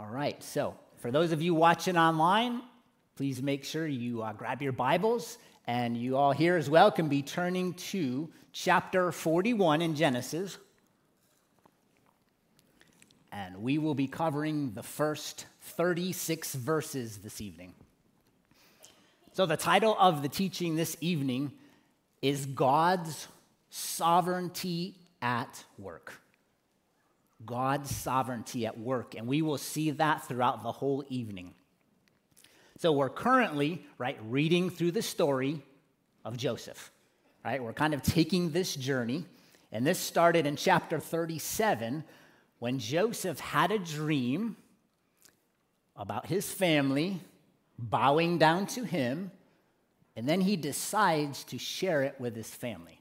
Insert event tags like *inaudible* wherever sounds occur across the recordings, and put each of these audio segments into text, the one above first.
All right, so for those of you watching online, please make sure you uh, grab your Bibles, and you all here as well can be turning to chapter 41 in Genesis. And we will be covering the first 36 verses this evening. So, the title of the teaching this evening is God's Sovereignty at Work. God's sovereignty at work, and we will see that throughout the whole evening. So we're currently, right, reading through the story of Joseph, right? We're kind of taking this journey, and this started in chapter 37 when Joseph had a dream about his family bowing down to him, and then he decides to share it with his family.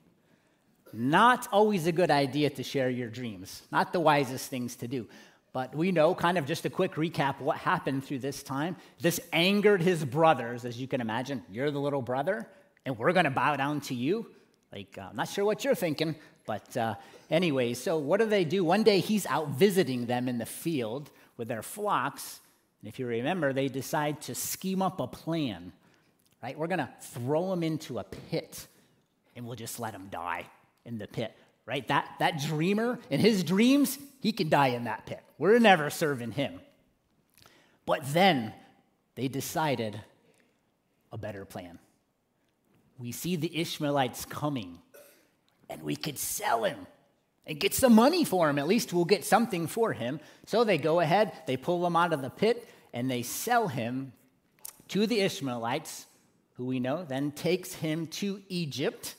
Not always a good idea to share your dreams, not the wisest things to do. But we know, kind of just a quick recap, what happened through this time. This angered his brothers, as you can imagine. You're the little brother, and we're going to bow down to you. Like, uh, I'm not sure what you're thinking, but uh, anyway, so what do they do? One day he's out visiting them in the field with their flocks. And if you remember, they decide to scheme up a plan, right? We're going to throw him into a pit, and we'll just let him die in the pit, right? That, that dreamer, in his dreams, he can die in that pit. We're never serving him. But then they decided a better plan. We see the Ishmaelites coming, and we could sell him and get some money for him. At least we'll get something for him. So they go ahead, they pull him out of the pit, and they sell him to the Ishmaelites, who we know then takes him to Egypt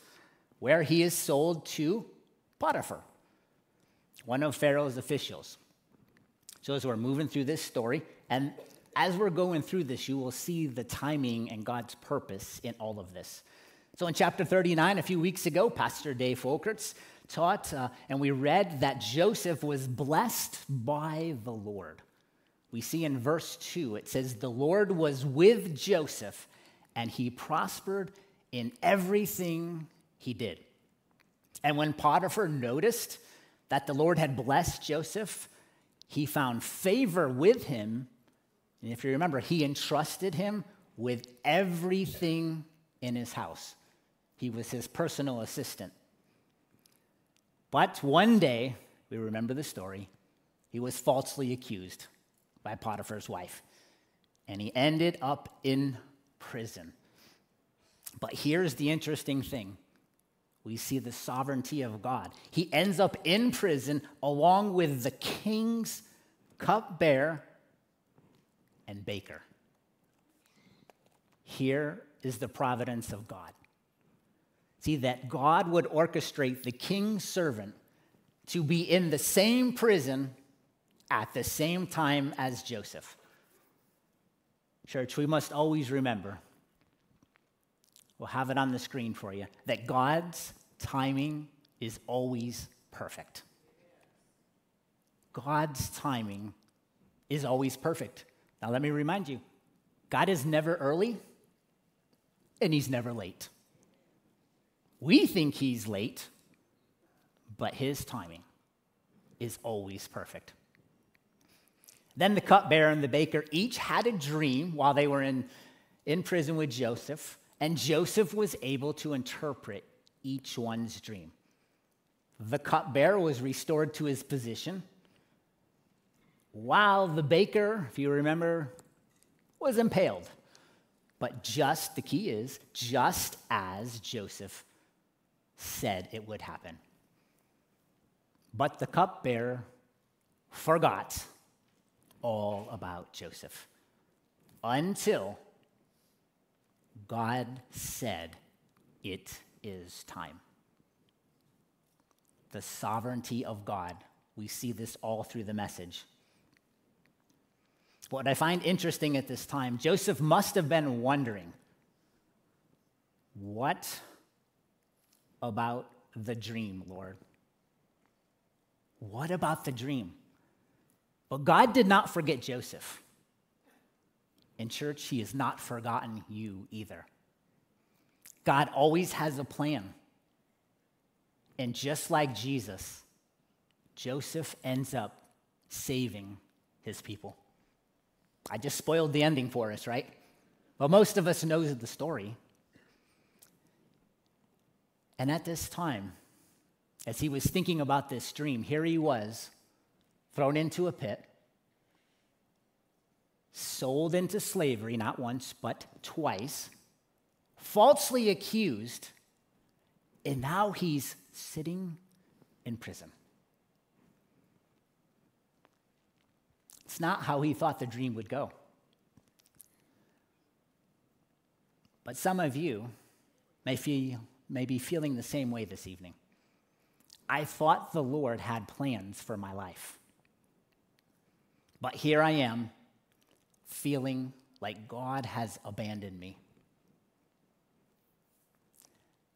where he is sold to Potiphar, one of Pharaoh's officials. So, as we're moving through this story, and as we're going through this, you will see the timing and God's purpose in all of this. So, in chapter 39, a few weeks ago, Pastor Dave Folkerts taught, uh, and we read that Joseph was blessed by the Lord. We see in verse 2, it says, The Lord was with Joseph, and he prospered in everything he did. And when Potiphar noticed that the Lord had blessed Joseph, he found favor with him. And if you remember, he entrusted him with everything in his house. He was his personal assistant. But one day, we remember the story, he was falsely accused by Potiphar's wife, and he ended up in prison. But here's the interesting thing we see the sovereignty of God. He ends up in prison along with the king's cupbearer and baker. Here is the providence of God. See, that God would orchestrate the king's servant to be in the same prison at the same time as Joseph. Church, we must always remember We'll have it on the screen for you that God's timing is always perfect. God's timing is always perfect. Now, let me remind you God is never early and he's never late. We think he's late, but his timing is always perfect. Then the cupbearer and the baker each had a dream while they were in, in prison with Joseph. And Joseph was able to interpret each one's dream. The cupbearer was restored to his position, while the baker, if you remember, was impaled. But just, the key is, just as Joseph said it would happen. But the cupbearer forgot all about Joseph until God said, It is time. The sovereignty of God. We see this all through the message. What I find interesting at this time, Joseph must have been wondering what about the dream, Lord? What about the dream? But God did not forget Joseph. In church, He has not forgotten you either. God always has a plan. And just like Jesus, Joseph ends up saving his people. I just spoiled the ending for us, right? Well, most of us knows the story. And at this time, as he was thinking about this dream, here he was, thrown into a pit, sold into slavery, not once, but twice, falsely accused, and now he's sitting in prison. It's not how he thought the dream would go. But some of you may, feel, may be feeling the same way this evening. I thought the Lord had plans for my life. But here I am, feeling like God has abandoned me.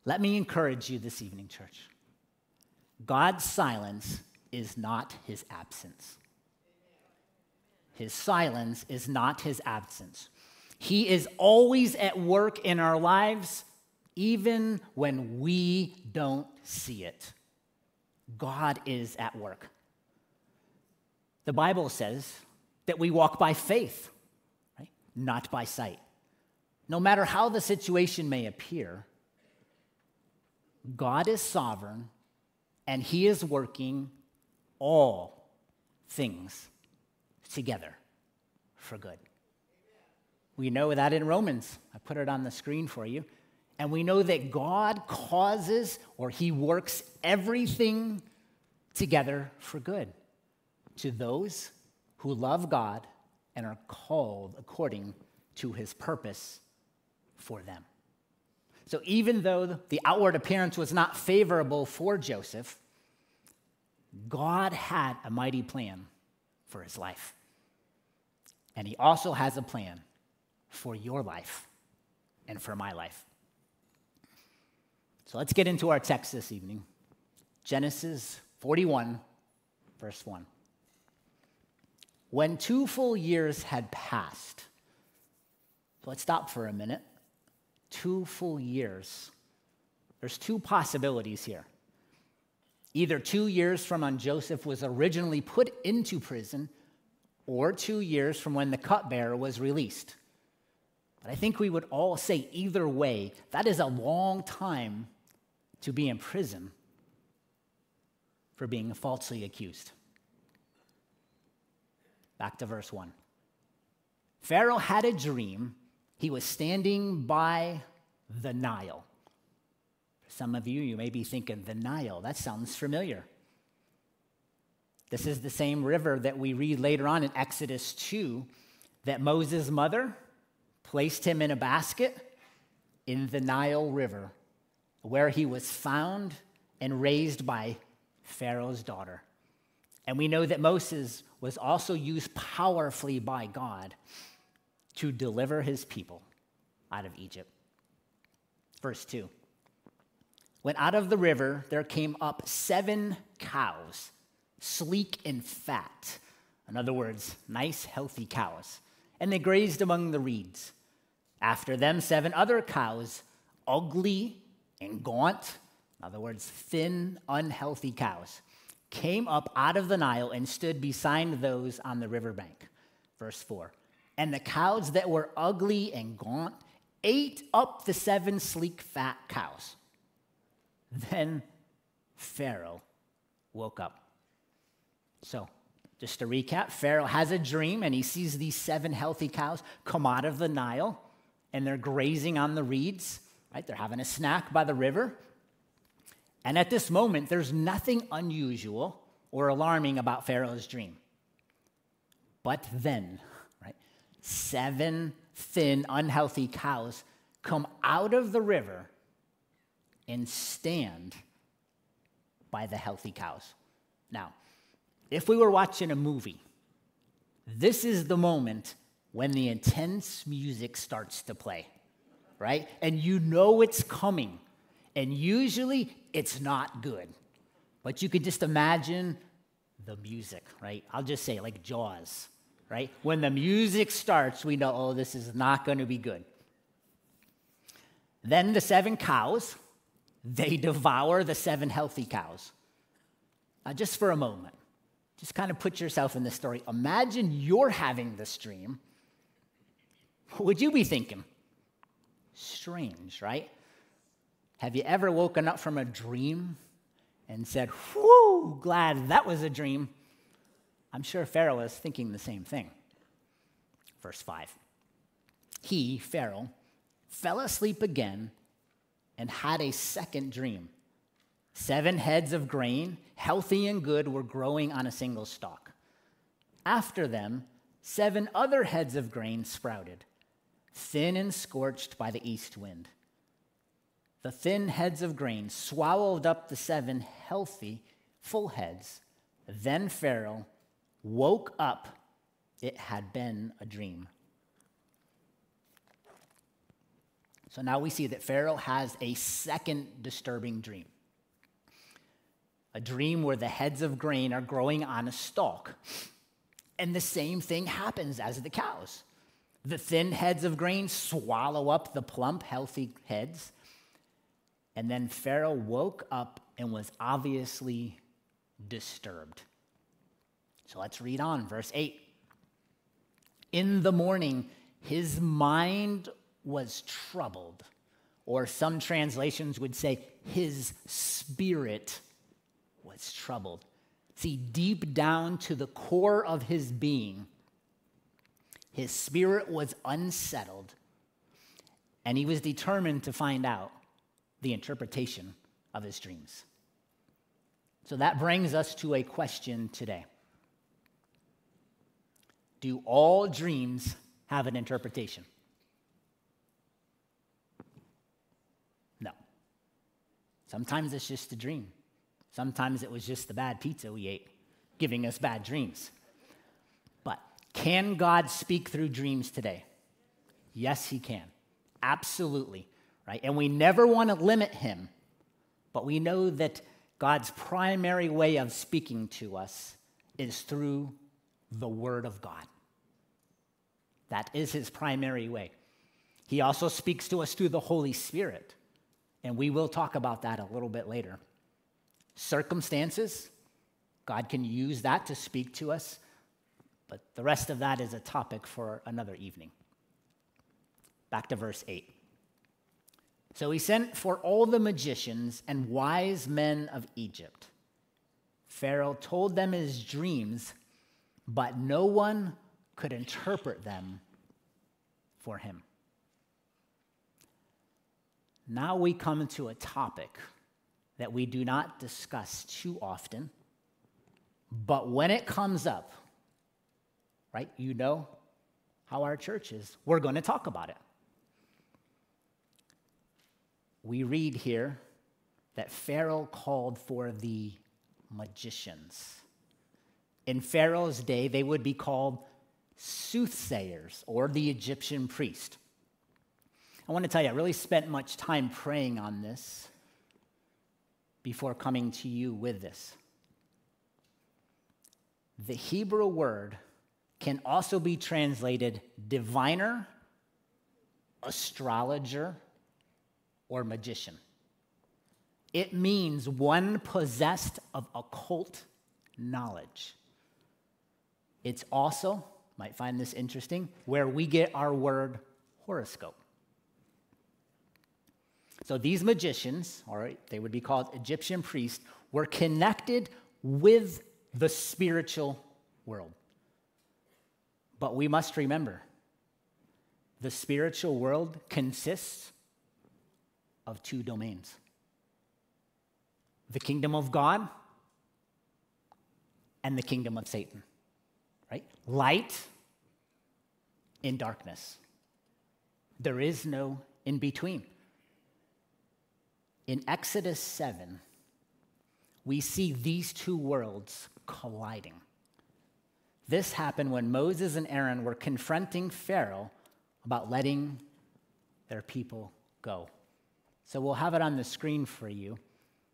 Let me encourage you this evening, church. God's silence is not his absence. His silence is not his absence. He is always at work in our lives, even when we don't see it. God is at work. The Bible says that we walk by faith, right? not by sight. No matter how the situation may appear, God is sovereign and He is working all things together for good. We know that in Romans. I put it on the screen for you. And we know that God causes or He works everything together for good to those who love God and are called according to His purpose for them. So even though the outward appearance was not favorable for Joseph, God had a mighty plan for his life. And he also has a plan for your life and for my life. So let's get into our text this evening Genesis 41, verse 1. When two full years had passed, so let's stop for a minute. Two full years. There's two possibilities here. Either two years from when Joseph was originally put into prison, or two years from when the cupbearer was released. But I think we would all say either way, that is a long time to be in prison for being falsely accused. Back to verse 1. Pharaoh had a dream. He was standing by the Nile. Some of you, you may be thinking, the Nile, that sounds familiar. This is the same river that we read later on in Exodus 2 that Moses' mother placed him in a basket in the Nile River, where he was found and raised by Pharaoh's daughter. And we know that Moses was also used powerfully by God to deliver his people out of Egypt. Verse 2 When out of the river there came up seven cows sleek and fat. In other words, nice, healthy cows. And they grazed among the reeds. After them, seven other cows, ugly and gaunt, in other words, thin, unhealthy cows, came up out of the Nile and stood beside those on the riverbank. Verse 4. And the cows that were ugly and gaunt ate up the seven sleek, fat cows. Then Pharaoh woke up. So, just to recap, Pharaoh has a dream and he sees these seven healthy cows come out of the Nile and they're grazing on the reeds, right? They're having a snack by the river. And at this moment, there's nothing unusual or alarming about Pharaoh's dream. But then, seven thin, unhealthy cows come out of the river and stand by the healthy cows. Now, if we were watching a movie, this is the moment when the intense music starts to play, right? And you know it's coming. And usually it's not good. But you could just imagine the music, right? I'll just say, like Jaws, right? When the music starts, we know, oh, this is not going to be good. Then the seven cows, they *laughs* devour the seven healthy cows. Now, just for a moment, just kind of put yourself in the story. Imagine you're having this dream What would you be thinking? Strange, right? Have you ever woken up from a dream and said, Whew, glad that was a dream? I'm sure Pharaoh was thinking the same thing. Verse 5 He, Pharaoh, fell asleep again and had a second dream. Seven heads of grain, healthy and good, were growing on a single stalk. After them, seven other heads of grain sprouted, thin and scorched by the east wind. The thin heads of grain swallowed up the seven healthy, full heads. Then Pharaoh woke up. It had been a dream. So now we see that Pharaoh has a second disturbing dream. A dream where the heads of grain are growing on a stalk. And the same thing happens as the cows. The thin heads of grain swallow up the plump, healthy heads. And then Pharaoh woke up and was obviously disturbed. So let's read on, verse 8. In the morning, his mind was troubled. Or some translations would say, his spirit was troubled. See, deep down to the core of his being, his spirit was unsettled, and he was determined to find out the interpretation of his dreams. So that brings us to a question today Do all dreams have an interpretation? No. Sometimes it's just a dream. Sometimes it was just the bad pizza we ate, giving us bad dreams. But can God speak through dreams today? Yes, He can. Absolutely. Right? And we never want to limit Him, but we know that God's primary way of speaking to us is through the Word of God. That is His primary way. He also speaks to us through the Holy Spirit. And we will talk about that a little bit later. Circumstances, God can use that to speak to us, but the rest of that is a topic for another evening. Back to verse 8. So he sent for all the magicians and wise men of Egypt. Pharaoh told them his dreams, but no one could interpret them for him. Now we come to a topic that we do not discuss too often, but when it comes up, right, you know how our church is, we're going to talk about it. We read here that Pharaoh called for the magicians. In Pharaoh's day, they would be called soothsayers or the Egyptian priest. I want to tell you, I really spent much time praying on this before coming to you with this. The Hebrew word can also be translated diviner, astrologer, or magician. It means one possessed of occult knowledge. It's also, might find this interesting, where we get our word horoscope. So these magicians, or they would be called Egyptian priests, were connected with the spiritual world. But we must remember the spiritual world consists of two domains the kingdom of God and the kingdom of Satan, right? Light in darkness. There is no in between. In Exodus 7, we see these two worlds colliding. This happened when Moses and Aaron were confronting Pharaoh about letting their people go. So we'll have it on the screen for you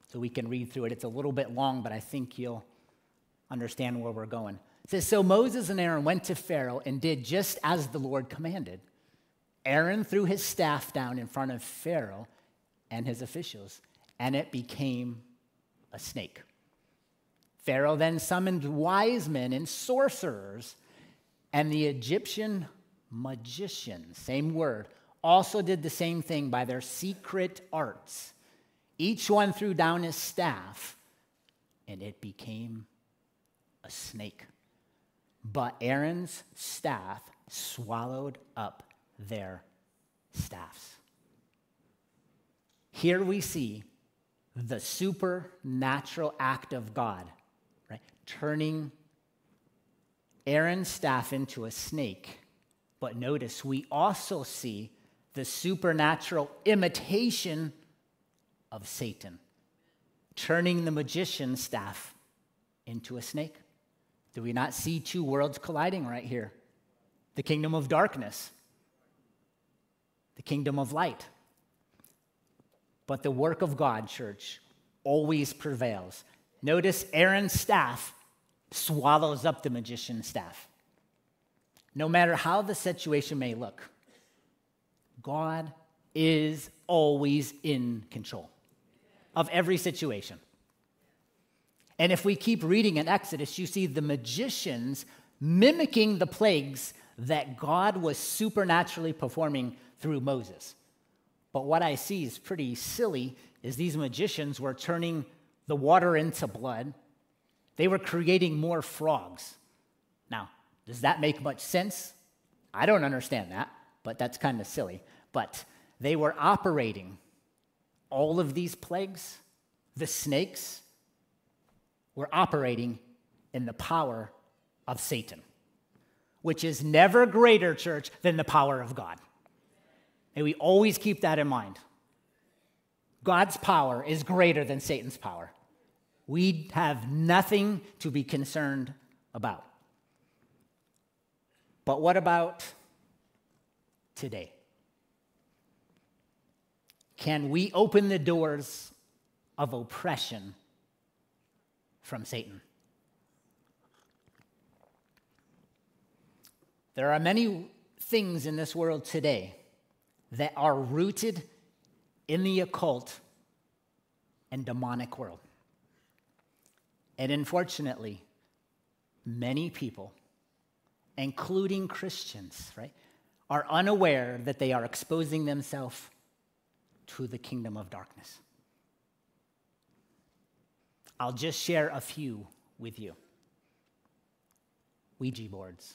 so we can read through it. It's a little bit long, but I think you'll understand where we're going. Says So Moses and Aaron went to Pharaoh and did just as the Lord commanded. Aaron threw his staff down in front of Pharaoh and his officials, and it became a snake. Pharaoh then summoned wise men and sorcerers, and the Egyptian magicians, same word, also did the same thing by their secret arts. Each one threw down his staff, and it became a snake. But Aaron's staff swallowed up their staffs. Here we see the supernatural act of God, right? Turning Aaron's staff into a snake. But notice we also see the supernatural imitation of Satan, turning the magician's staff into a snake. Do we not see two worlds colliding right here? The kingdom of darkness, the kingdom of light. But the work of God, church, always prevails. Notice Aaron's staff swallows up the magician's staff. No matter how the situation may look, God is always in control of every situation. And if we keep reading in Exodus, you see the magicians mimicking the plagues that God was supernaturally performing through Moses. But what I see is pretty silly is these magicians were turning the water into blood. They were creating more frogs. Now, does that make much sense? I don't understand that, but that's kind of silly. But they were operating all of these plagues, the snakes, were operating in the power of Satan, which is never greater, church, than the power of God. And we always keep that in mind. God's power is greater than Satan's power. We have nothing to be concerned about. But what about today? Can we open the doors of oppression from Satan. There are many things in this world today that are rooted in the occult and demonic world. And unfortunately, many people, including Christians, right, are unaware that they are exposing themselves to the kingdom of darkness. I'll just share a few with you Ouija boards,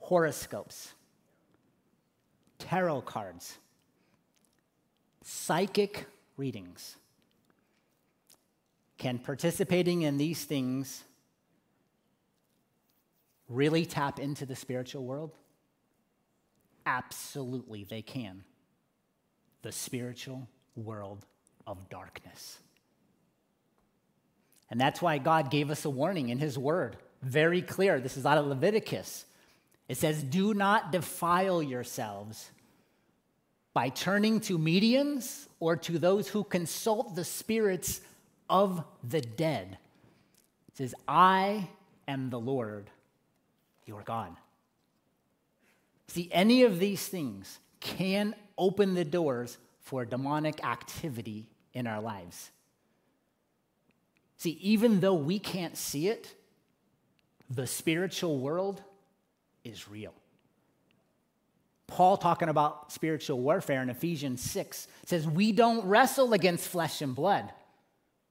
horoscopes, tarot cards, psychic readings. Can participating in these things really tap into the spiritual world? Absolutely, they can. The spiritual world of darkness. And that's why God gave us a warning in His Word. Very clear. This is out of Leviticus. It says, Do not defile yourselves by turning to mediums or to those who consult the spirits of the dead. It says, I am the Lord, your God. See, any of these things can open the doors for demonic activity in our lives. See, even though we can't see it, the spiritual world is real. Paul, talking about spiritual warfare in Ephesians 6, says, We don't wrestle against flesh and blood.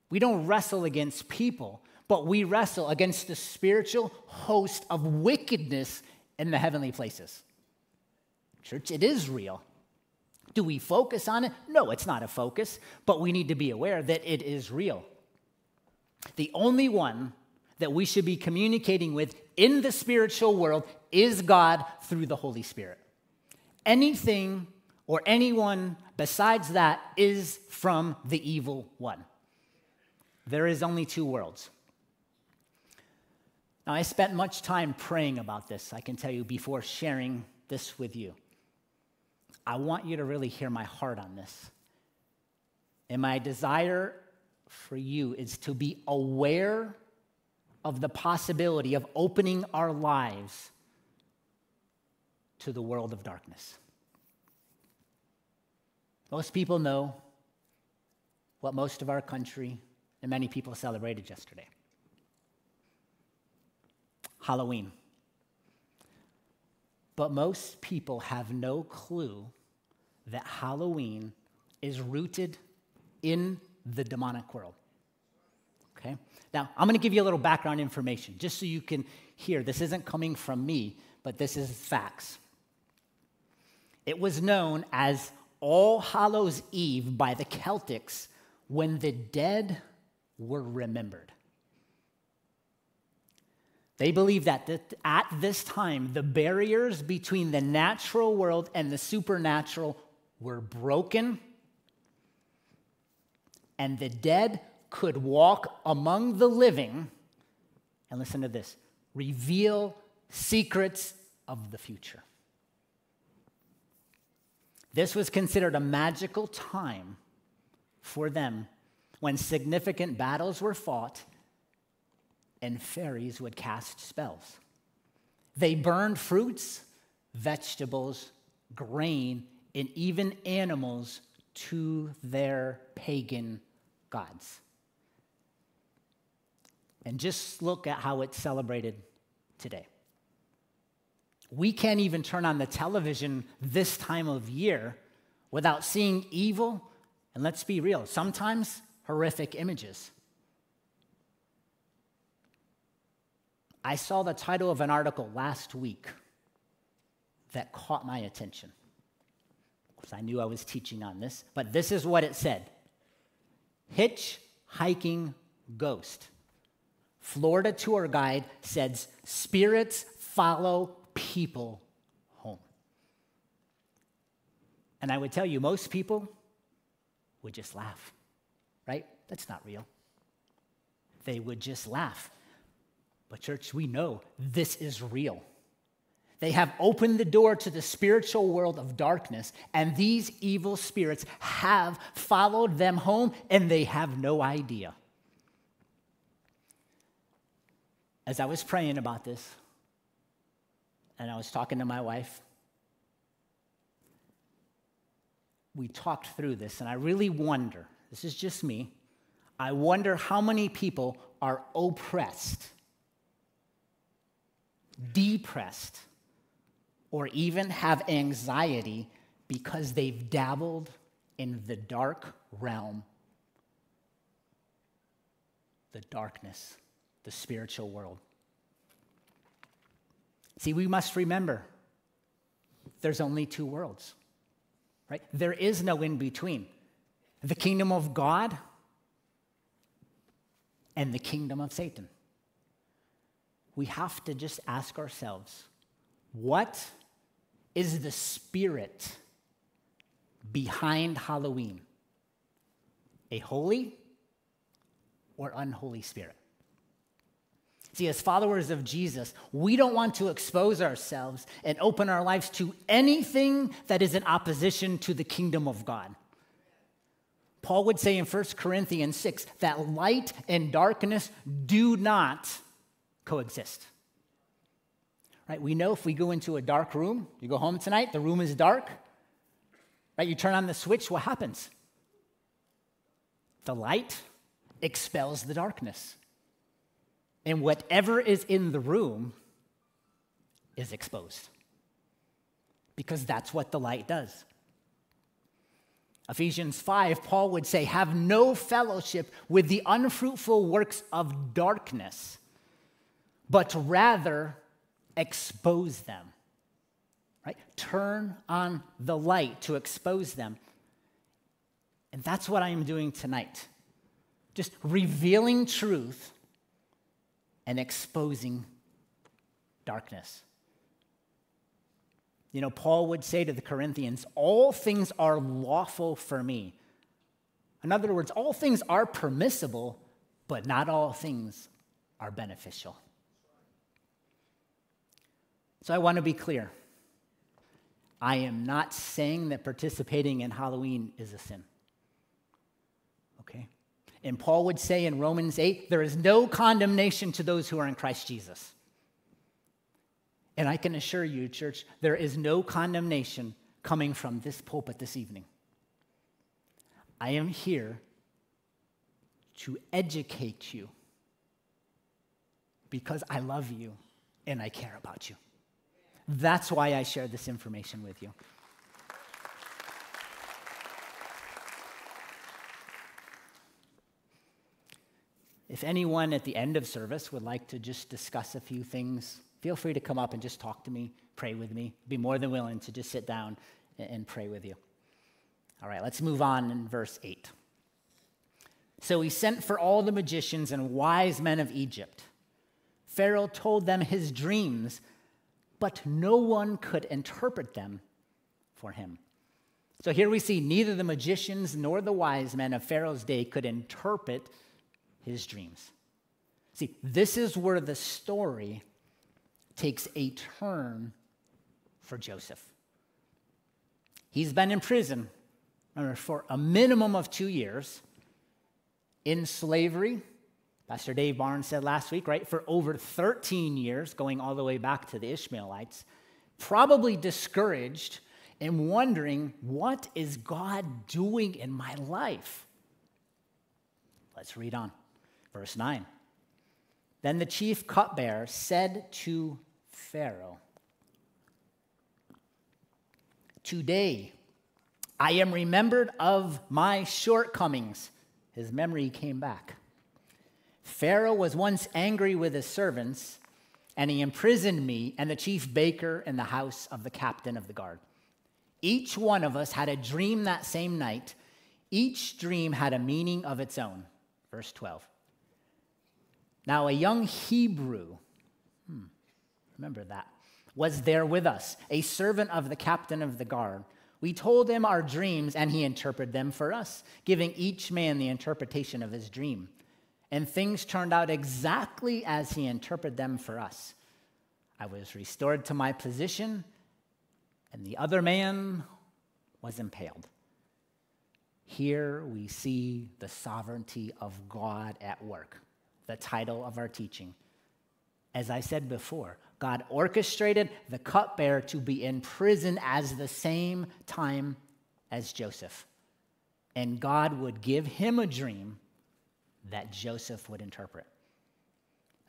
We don't wrestle against people, but we wrestle against the spiritual host of wickedness in the heavenly places. Church, it is real. Do we focus on it? No, it's not a focus, but we need to be aware that it is real. The only one that we should be communicating with in the spiritual world is God through the Holy Spirit. Anything or anyone besides that is from the evil one. There is only two worlds. Now, I spent much time praying about this, I can tell you, before sharing this with you. I want you to really hear my heart on this. And my desire for you is to be aware of the possibility of opening our lives to the world of darkness. Most people know what most of our country and many people celebrated yesterday Halloween. But most people have no clue that Halloween is rooted in the demonic world. Okay? Now, I'm going to give you a little background information just so you can hear. This isn't coming from me, but this is facts. It was known as All Hallows Eve by the Celtics when the dead were remembered. They believed that at this time, the barriers between the natural world and the supernatural were broken, and the dead could walk among the living. And listen to this reveal secrets of the future. This was considered a magical time for them when significant battles were fought and fairies would cast spells. They burned fruits, vegetables, grain, and even animals to their pagan gods. And just look at how it's celebrated today. We can't even turn on the television this time of year without seeing evil, and let's be real, sometimes horrific images. I saw the title of an article last week that caught my attention because I knew I was teaching on this, but this is what it said Hitchhiking Ghost. Florida tour guide says spirits follow people home. And I would tell you, most people would just laugh, right? That's not real. They would just laugh. But, church, we know this is real. They have opened the door to the spiritual world of darkness, and these evil spirits have followed them home, and they have no idea. As I was praying about this, and I was talking to my wife, we talked through this, and I really wonder this is just me I wonder how many people are oppressed depressed, or even have anxiety because they've dabbled in the dark realm, the darkness, the spiritual world. See, we must remember there's only two worlds, right? There is no in between. The kingdom of God and the kingdom of Satan we have to just ask ourselves what is the spirit behind Halloween? A holy or unholy spirit? See, as followers of Jesus, we don't want to expose ourselves and open our lives to anything that is in opposition to the kingdom of God. Paul would say in 1 Corinthians 6 that light and darkness do not coexist. Right? We know if we go into a dark room, you go home tonight, the room is dark, right? You turn on the switch, what happens? The light expels the darkness. And whatever is in the room is exposed. Because that's what the light does. Ephesians 5, Paul would say, Have no fellowship with the unfruitful works of darkness but rather expose them. Right? Turn on the light to expose them. And that's what I am doing tonight. Just revealing truth and exposing darkness. You know, Paul would say to the Corinthians, All things are lawful for me. In other words, all things are permissible, but not all things are beneficial. So I want to be clear. I am not saying that participating in Halloween is a sin. Okay? And Paul would say in Romans 8, there is no condemnation to those who are in Christ Jesus. And I can assure you, church, there is no condemnation coming from this pulpit this evening. I am here to educate you because I love you and I care about you. That's why I share this information with you. If anyone at the end of service would like to just discuss a few things, feel free to come up and just talk to me, pray with me. Be more than willing to just sit down and pray with you. All right, let's move on in verse 8. So he sent for all the magicians and wise men of Egypt. Pharaoh told them his dreams, but no one could interpret them for him. So here we see neither the magicians nor the wise men of Pharaoh's day could interpret his dreams. See, this is where the story takes a turn for Joseph. He's been in prison for a minimum of two years, in slavery. Pastor Dave Barnes said last week, right, for over 13 years, going all the way back to the Ishmaelites, probably discouraged and wondering, what is God doing in my life? Let's read on. Verse 9. Then the chief cupbearer said to Pharaoh, Today I am remembered of my shortcomings. His memory came back. Pharaoh was once angry with his servants, and he imprisoned me and the chief baker in the house of the captain of the guard. Each one of us had a dream that same night. Each dream had a meaning of its own. Verse 12. Now, a young Hebrew, hmm, remember that, was there with us, a servant of the captain of the guard. We told him our dreams, and he interpreted them for us, giving each man the interpretation of his dream. And things turned out exactly as he interpreted them for us. I was restored to my position, and the other man was impaled. Here we see the sovereignty of God at work the title of our teaching. As I said before, God orchestrated the cupbearer to be in prison as the same time as Joseph. And God would give him a dream that Joseph would interpret.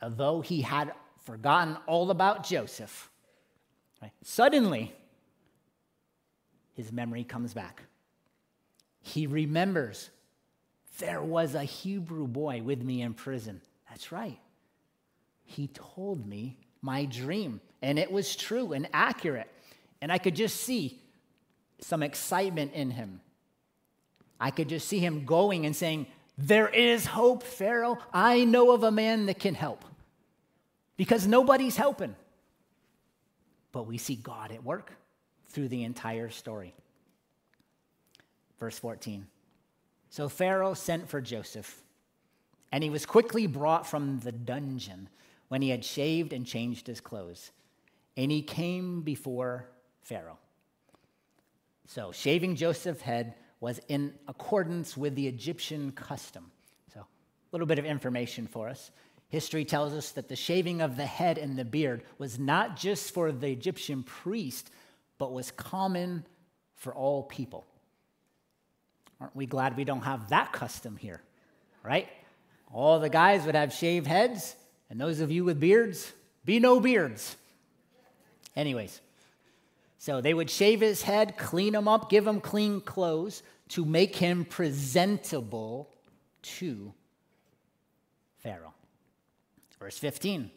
Although he had forgotten all about Joseph, right, suddenly his memory comes back. He remembers there was a Hebrew boy with me in prison. That's right. He told me my dream, and it was true and accurate. And I could just see some excitement in him. I could just see him going and saying, There is hope, Pharaoh. I know of a man that can help. Because nobody's helping. But we see God at work through the entire story. Verse 14. So Pharaoh sent for Joseph and he was quickly brought from the dungeon when he had shaved and changed his clothes. And he came before Pharaoh. So, shaving Joseph's head was in accordance with the Egyptian custom. So, a little bit of information for us. History tells us that the shaving of the head and the beard was not just for the Egyptian priest, but was common for all people. Aren't we glad we don't have that custom here, right? All the guys would have shaved heads, and those of you with beards, be no beards. Anyways, so they would shave his head, clean him up, give him clean clothes to make him presentable to Pharaoh. Verse 15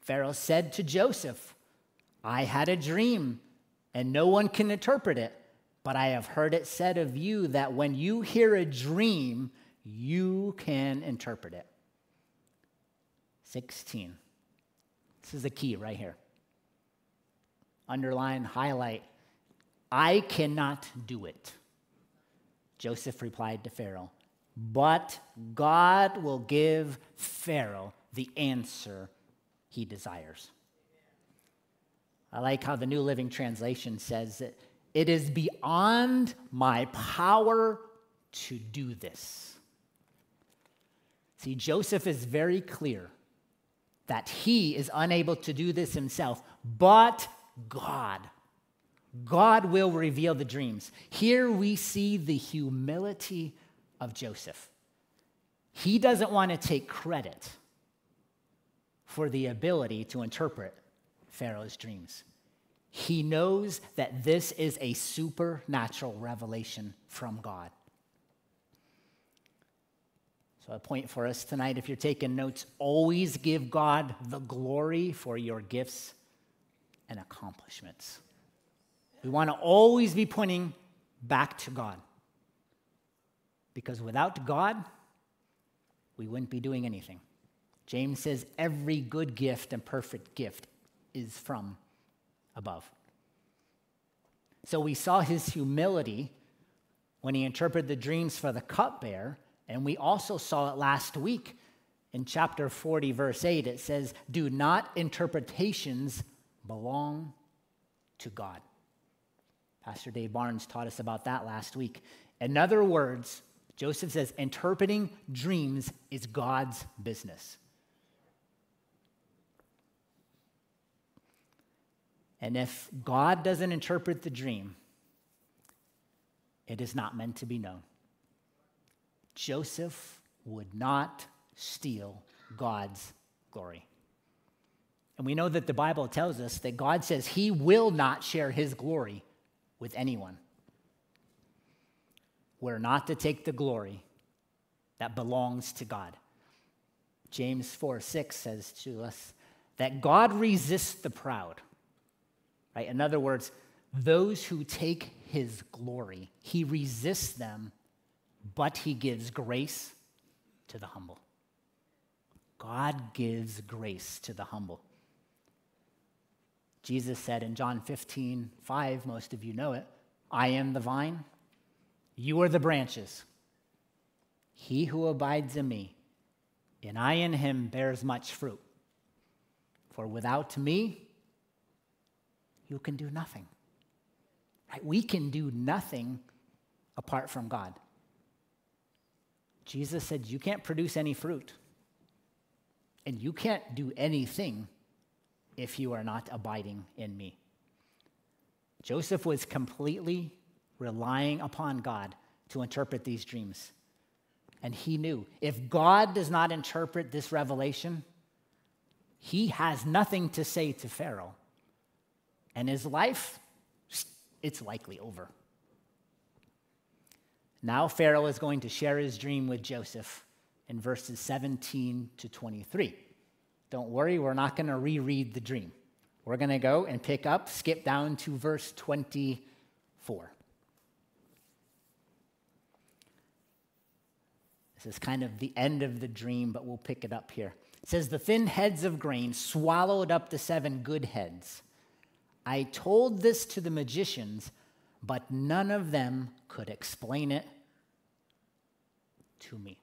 Pharaoh said to Joseph, I had a dream, and no one can interpret it, but I have heard it said of you that when you hear a dream, you can interpret it. 16. This is the key right here. Underline, highlight. I cannot do it. Joseph replied to Pharaoh, but God will give Pharaoh the answer he desires. I like how the New Living Translation says that it is beyond my power to do this. See, Joseph is very clear that he is unable to do this himself, but God. God will reveal the dreams. Here we see the humility of Joseph. He doesn't want to take credit for the ability to interpret Pharaoh's dreams. He knows that this is a supernatural revelation from God. So, a point for us tonight if you're taking notes, always give God the glory for your gifts and accomplishments. We want to always be pointing back to God. Because without God, we wouldn't be doing anything. James says every good gift and perfect gift is from above. So we saw his humility when he interpreted the dreams for the cupbearer and we also saw it last week in chapter 40, verse 8. It says, Do not interpretations belong to God? Pastor Dave Barnes taught us about that last week. In other words, Joseph says, interpreting dreams is God's business. And if God doesn't interpret the dream, it is not meant to be known. Joseph would not steal God's glory. And we know that the Bible tells us that God says he will not share his glory with anyone. We're not to take the glory that belongs to God. James 4 6 says to us that God resists the proud. Right? In other words, those who take his glory, he resists them but he gives grace to the humble. God gives grace to the humble. Jesus said in John 15, 5, most of you know it, I am the vine, you are the branches. He who abides in me, and I in him, bears much fruit. For without me, you can do nothing. Right? We can do nothing apart from God. Jesus said, You can't produce any fruit. And you can't do anything if you are not abiding in me. Joseph was completely relying upon God to interpret these dreams. And he knew if God does not interpret this revelation, he has nothing to say to Pharaoh. And his life, it's likely over. Now, Pharaoh is going to share his dream with Joseph in verses 17 to 23. Don't worry, we're not going to reread the dream. We're going to go and pick up, skip down to verse 24. This is kind of the end of the dream, but we'll pick it up here. It says, The thin heads of grain swallowed up the seven good heads. I told this to the magicians but none of them could explain it to me.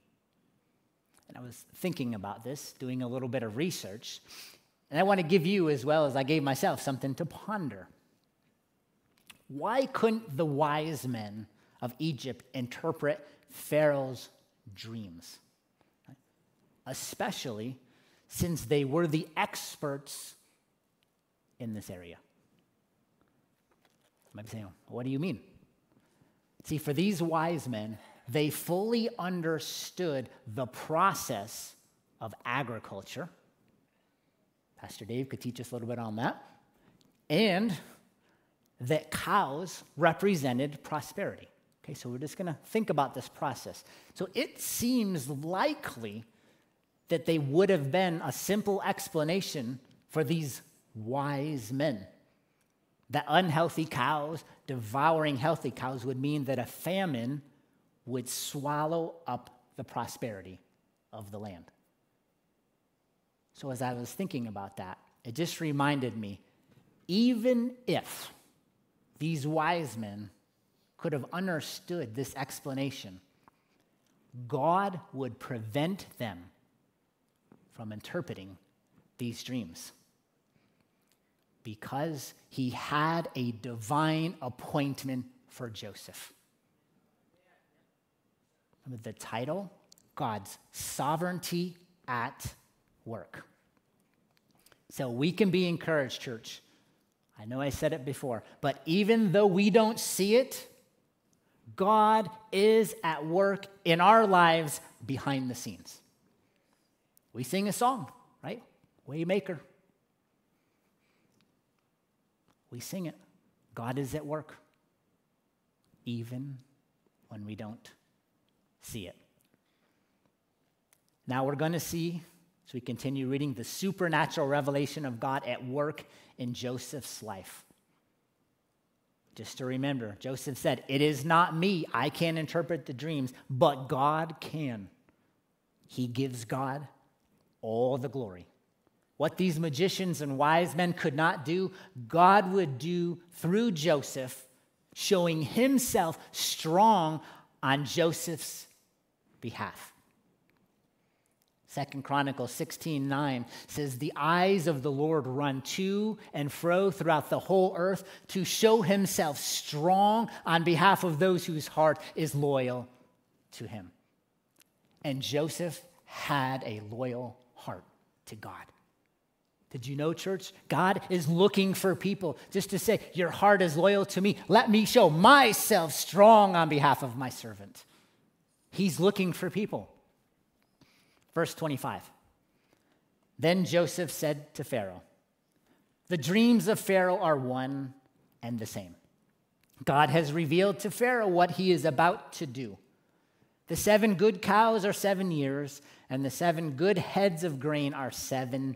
And I was thinking about this, doing a little bit of research, and I want to give you, as well as I gave myself, something to ponder. Why couldn't the wise men of Egypt interpret Pharaoh's dreams? Especially since they were the experts in this area. You might be saying, what do you mean? See, for these wise men, they fully understood the process of agriculture. Pastor Dave could teach us a little bit on that. And that cows represented prosperity. Okay, so we're just going to think about this process. So it seems likely that they would have been a simple explanation for these wise men that unhealthy cows devouring healthy cows would mean that a famine would swallow up the prosperity of the land. So, as I was thinking about that, it just reminded me even if these wise men could have understood this explanation, God would prevent them from interpreting these dreams because he had a divine appointment for Joseph. The title? God's sovereignty at work. So we can be encouraged, church. I know I said it before, but even though we don't see it, God is at work in our lives behind the scenes. We sing a song, right? Waymaker. we sing it. God is at work, even when we don't see it. Now we're going to see, as we continue reading, the supernatural revelation of God at work in Joseph's life. Just to remember, Joseph said, It is not me. I can't interpret the dreams, but God can. He gives God all the glory. What these magicians and wise men could not do, God would do through Joseph, showing himself strong on Joseph's behalf. Second Chronicles 16 9 says, The eyes of the Lord run to and fro throughout the whole earth to show himself strong on behalf of those whose heart is loyal to him. And Joseph had a loyal heart to God. Did you know, church? God is looking for people just to say, Your heart is loyal to me. Let me show myself strong on behalf of my servant. He's looking for people. Verse 25. Then Joseph said to Pharaoh, The dreams of Pharaoh are one and the same. God has revealed to Pharaoh what he is about to do. The seven good cows are seven years, and the seven good heads of grain are seven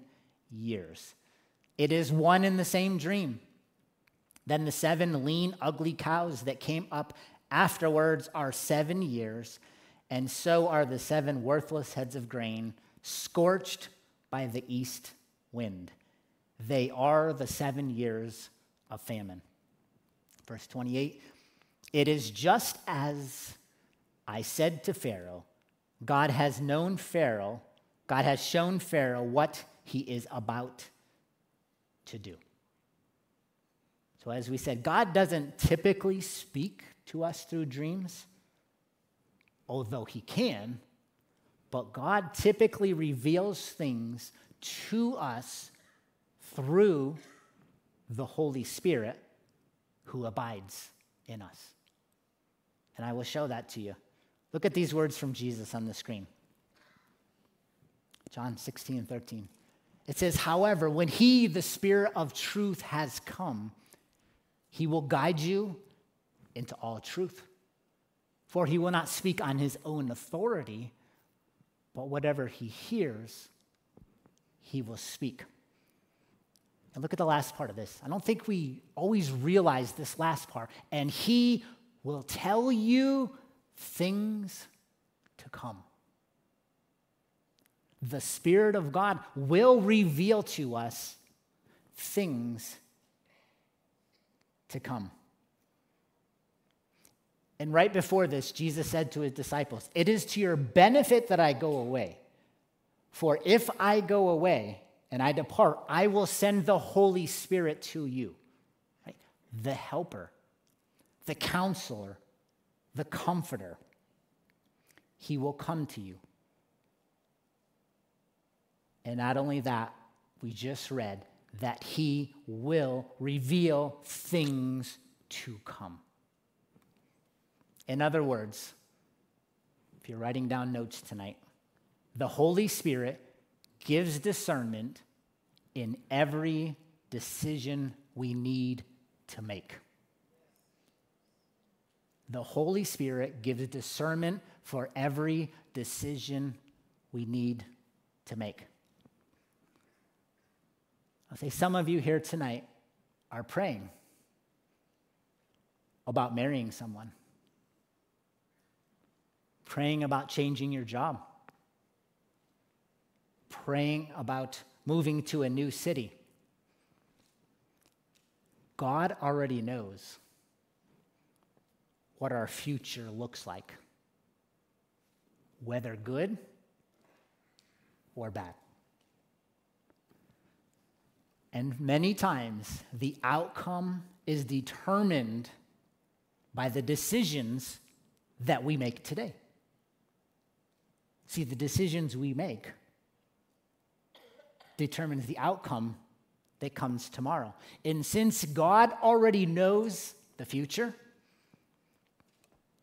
years. It is one and the same dream. Then the seven lean, ugly cows that came up afterwards are seven years and so are the seven worthless heads of grain, scorched by the east wind. They are the seven years of famine. Verse 28 It is just as I said to Pharaoh, God has known Pharaoh, God has shown Pharaoh what he is about to do. So, as we said, God doesn't typically speak to us through dreams although he can, but God typically reveals things to us through the Holy Spirit who abides in us. And I will show that to you. Look at these words from Jesus on the screen John 16 and 13. It says, However, when he, the Spirit of truth, has come, he will guide you into all truth. For he will not speak on his own authority, but whatever he hears, he will speak. And look at the last part of this. I don't think we always realize this last part. And he will tell you things to come. The Spirit of God will reveal to us things to come. And right before this, Jesus said to his disciples, It is to your benefit that I go away. For if I go away and I depart, I will send the Holy Spirit to you, right? the helper, the counselor, the comforter. He will come to you. And not only that, we just read that he will reveal things to come. In other words, if you're writing down notes tonight, the Holy Spirit gives discernment in every decision we need to make. The Holy Spirit gives discernment for every decision we need to make. I'll say some of you here tonight are praying about marrying someone praying about changing your job, praying about moving to a new city. God already knows what our future looks like, whether good or bad. And many times, the outcome is determined by the decisions that we make today. See, the decisions we make determines the outcome that comes tomorrow. And since God already knows the future,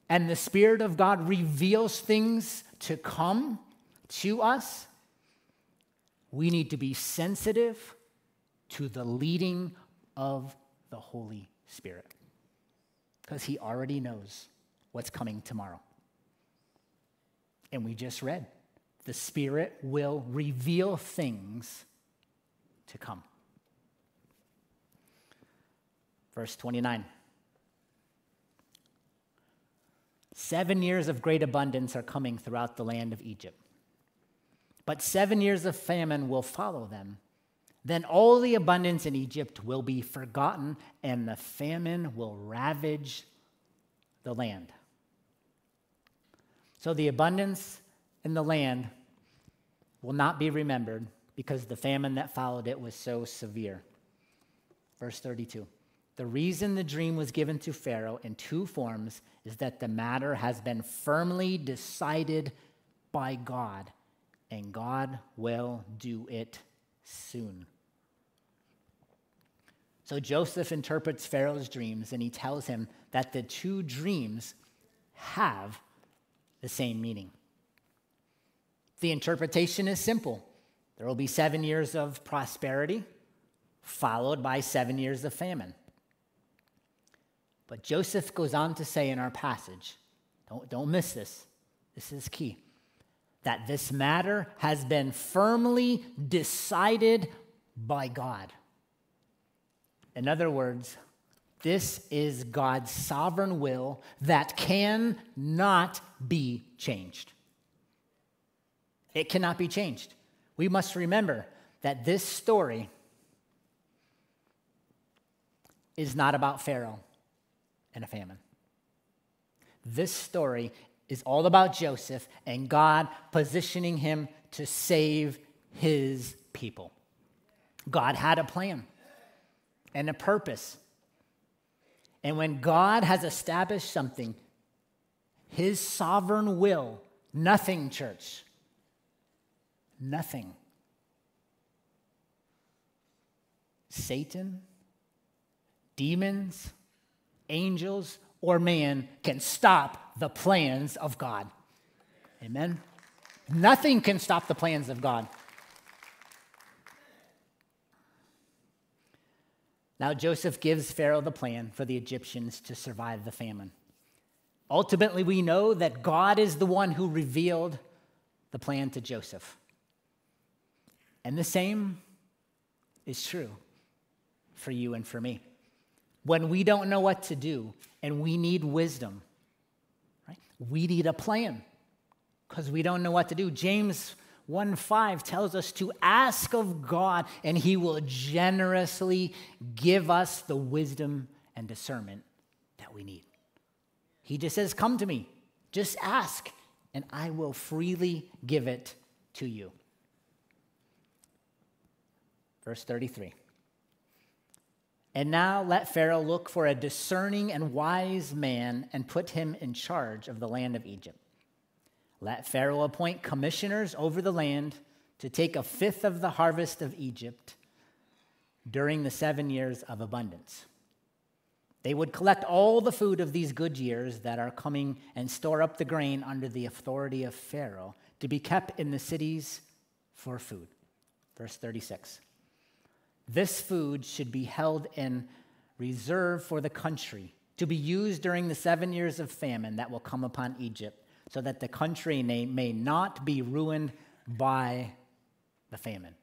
and the Spirit of God reveals things to come to us, we need to be sensitive to the leading of the Holy Spirit because he already knows what's coming tomorrow. And we just read the Spirit will reveal things to come. Verse 29. Seven years of great abundance are coming throughout the land of Egypt. But seven years of famine will follow them. Then all the abundance in Egypt will be forgotten, and the famine will ravage the land. So the abundance in the land will not be remembered because the famine that followed it was so severe. Verse 32. The reason the dream was given to Pharaoh in two forms is that the matter has been firmly decided by God, and God will do it soon. So Joseph interprets Pharaoh's dreams and he tells him that the two dreams have the same meaning. The interpretation is simple there will be seven years of prosperity, followed by seven years of famine. But Joseph goes on to say in our passage, don't, don't miss this, this is key, that this matter has been firmly decided by God. In other words, this is God's sovereign will that cannot be changed. It cannot be changed. We must remember that this story is not about Pharaoh and a famine. This story is all about Joseph and God positioning him to save his people. God had a plan and a purpose. And when God has established something, his sovereign will, nothing, church, nothing. Satan, demons, angels, or man can stop the plans of God. Amen? Nothing can stop the plans of God. Now, Joseph gives Pharaoh the plan for the Egyptians to survive the famine. Ultimately, we know that God is the one who revealed the plan to Joseph. And the same is true for you and for me. When we don't know what to do and we need wisdom, right? We need a plan because we don't know what to do. James 1 5 tells us to ask of God, and He will generously give us the wisdom and discernment that we need. He just says, Come to me, just ask, and I will freely give it to you. Verse 33. And now let Pharaoh look for a discerning and wise man and put him in charge of the land of Egypt. Let Pharaoh appoint commissioners over the land to take a fifth of the harvest of Egypt during the seven years of abundance. They would collect all the food of these good years that are coming and store up the grain under the authority of Pharaoh to be kept in the cities for food. Verse 36. This food should be held in reserve for the country to be used during the seven years of famine that will come upon Egypt so that the country may, not be ruined by the famine.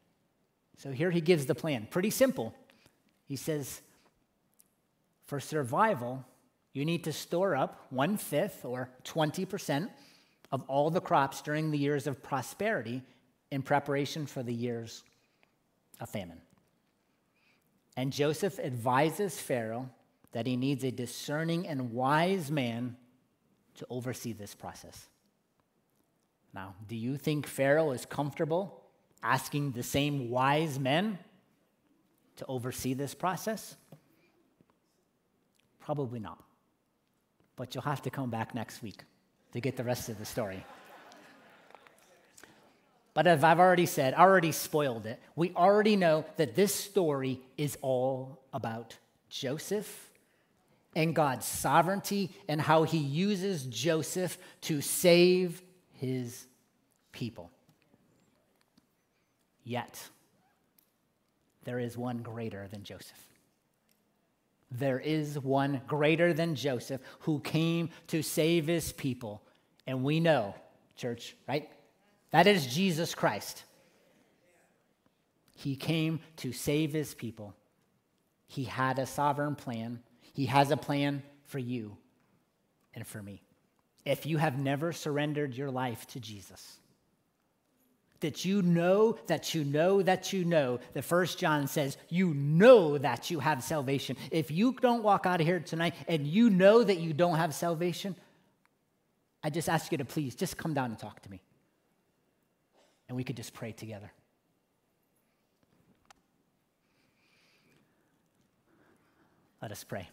So here he gives the plan. Pretty simple. He says, for survival, you need to store up one fifth or 20% of all the crops during the years of prosperity in preparation for the years of famine. And Joseph advises Pharaoh that he needs a discerning and wise man to oversee this process. Now, do you think Pharaoh is comfortable asking the same wise men to oversee this process? Probably not. But you'll have to come back next week to get the rest of the story. But as I've already said, I already spoiled it. We already know that this story is all about Joseph and God's sovereignty and how he uses Joseph to save his people. Yet, there is one greater than Joseph. there is one greater than Joseph who came to save his people. And we know, church, right? That is Jesus Christ. He came to save his people. He had a sovereign plan. He has a plan for you and for me. If you have never surrendered your life to Jesus, that you know that you know that you know that first john says you know that you have salvation. If you don't walk out of here tonight and you know that you don't have salvation i just ask you to please just come down and talk to me. And we could just pray together. Let us pray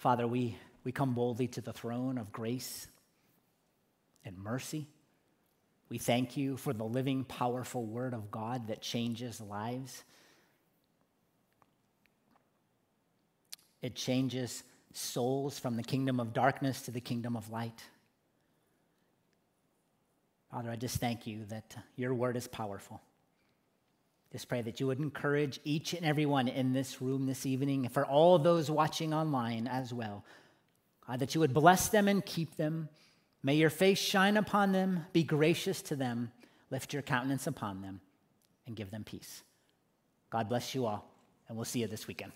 father we we come boldly to the throne of grace and mercy we thank you for the living, powerful Word of God that changes lives. It changes souls from the kingdom of darkness to the kingdom of light. Father, I just thank you that your word is powerful. Just pray that you would encourage each and every one in this room this evening, and for all those watching online as well. God, that you would bless them and keep them. May your face shine upon them, be gracious to them, lift your countenance upon them, and give them peace. God bless you all, and we'll see you this weekend.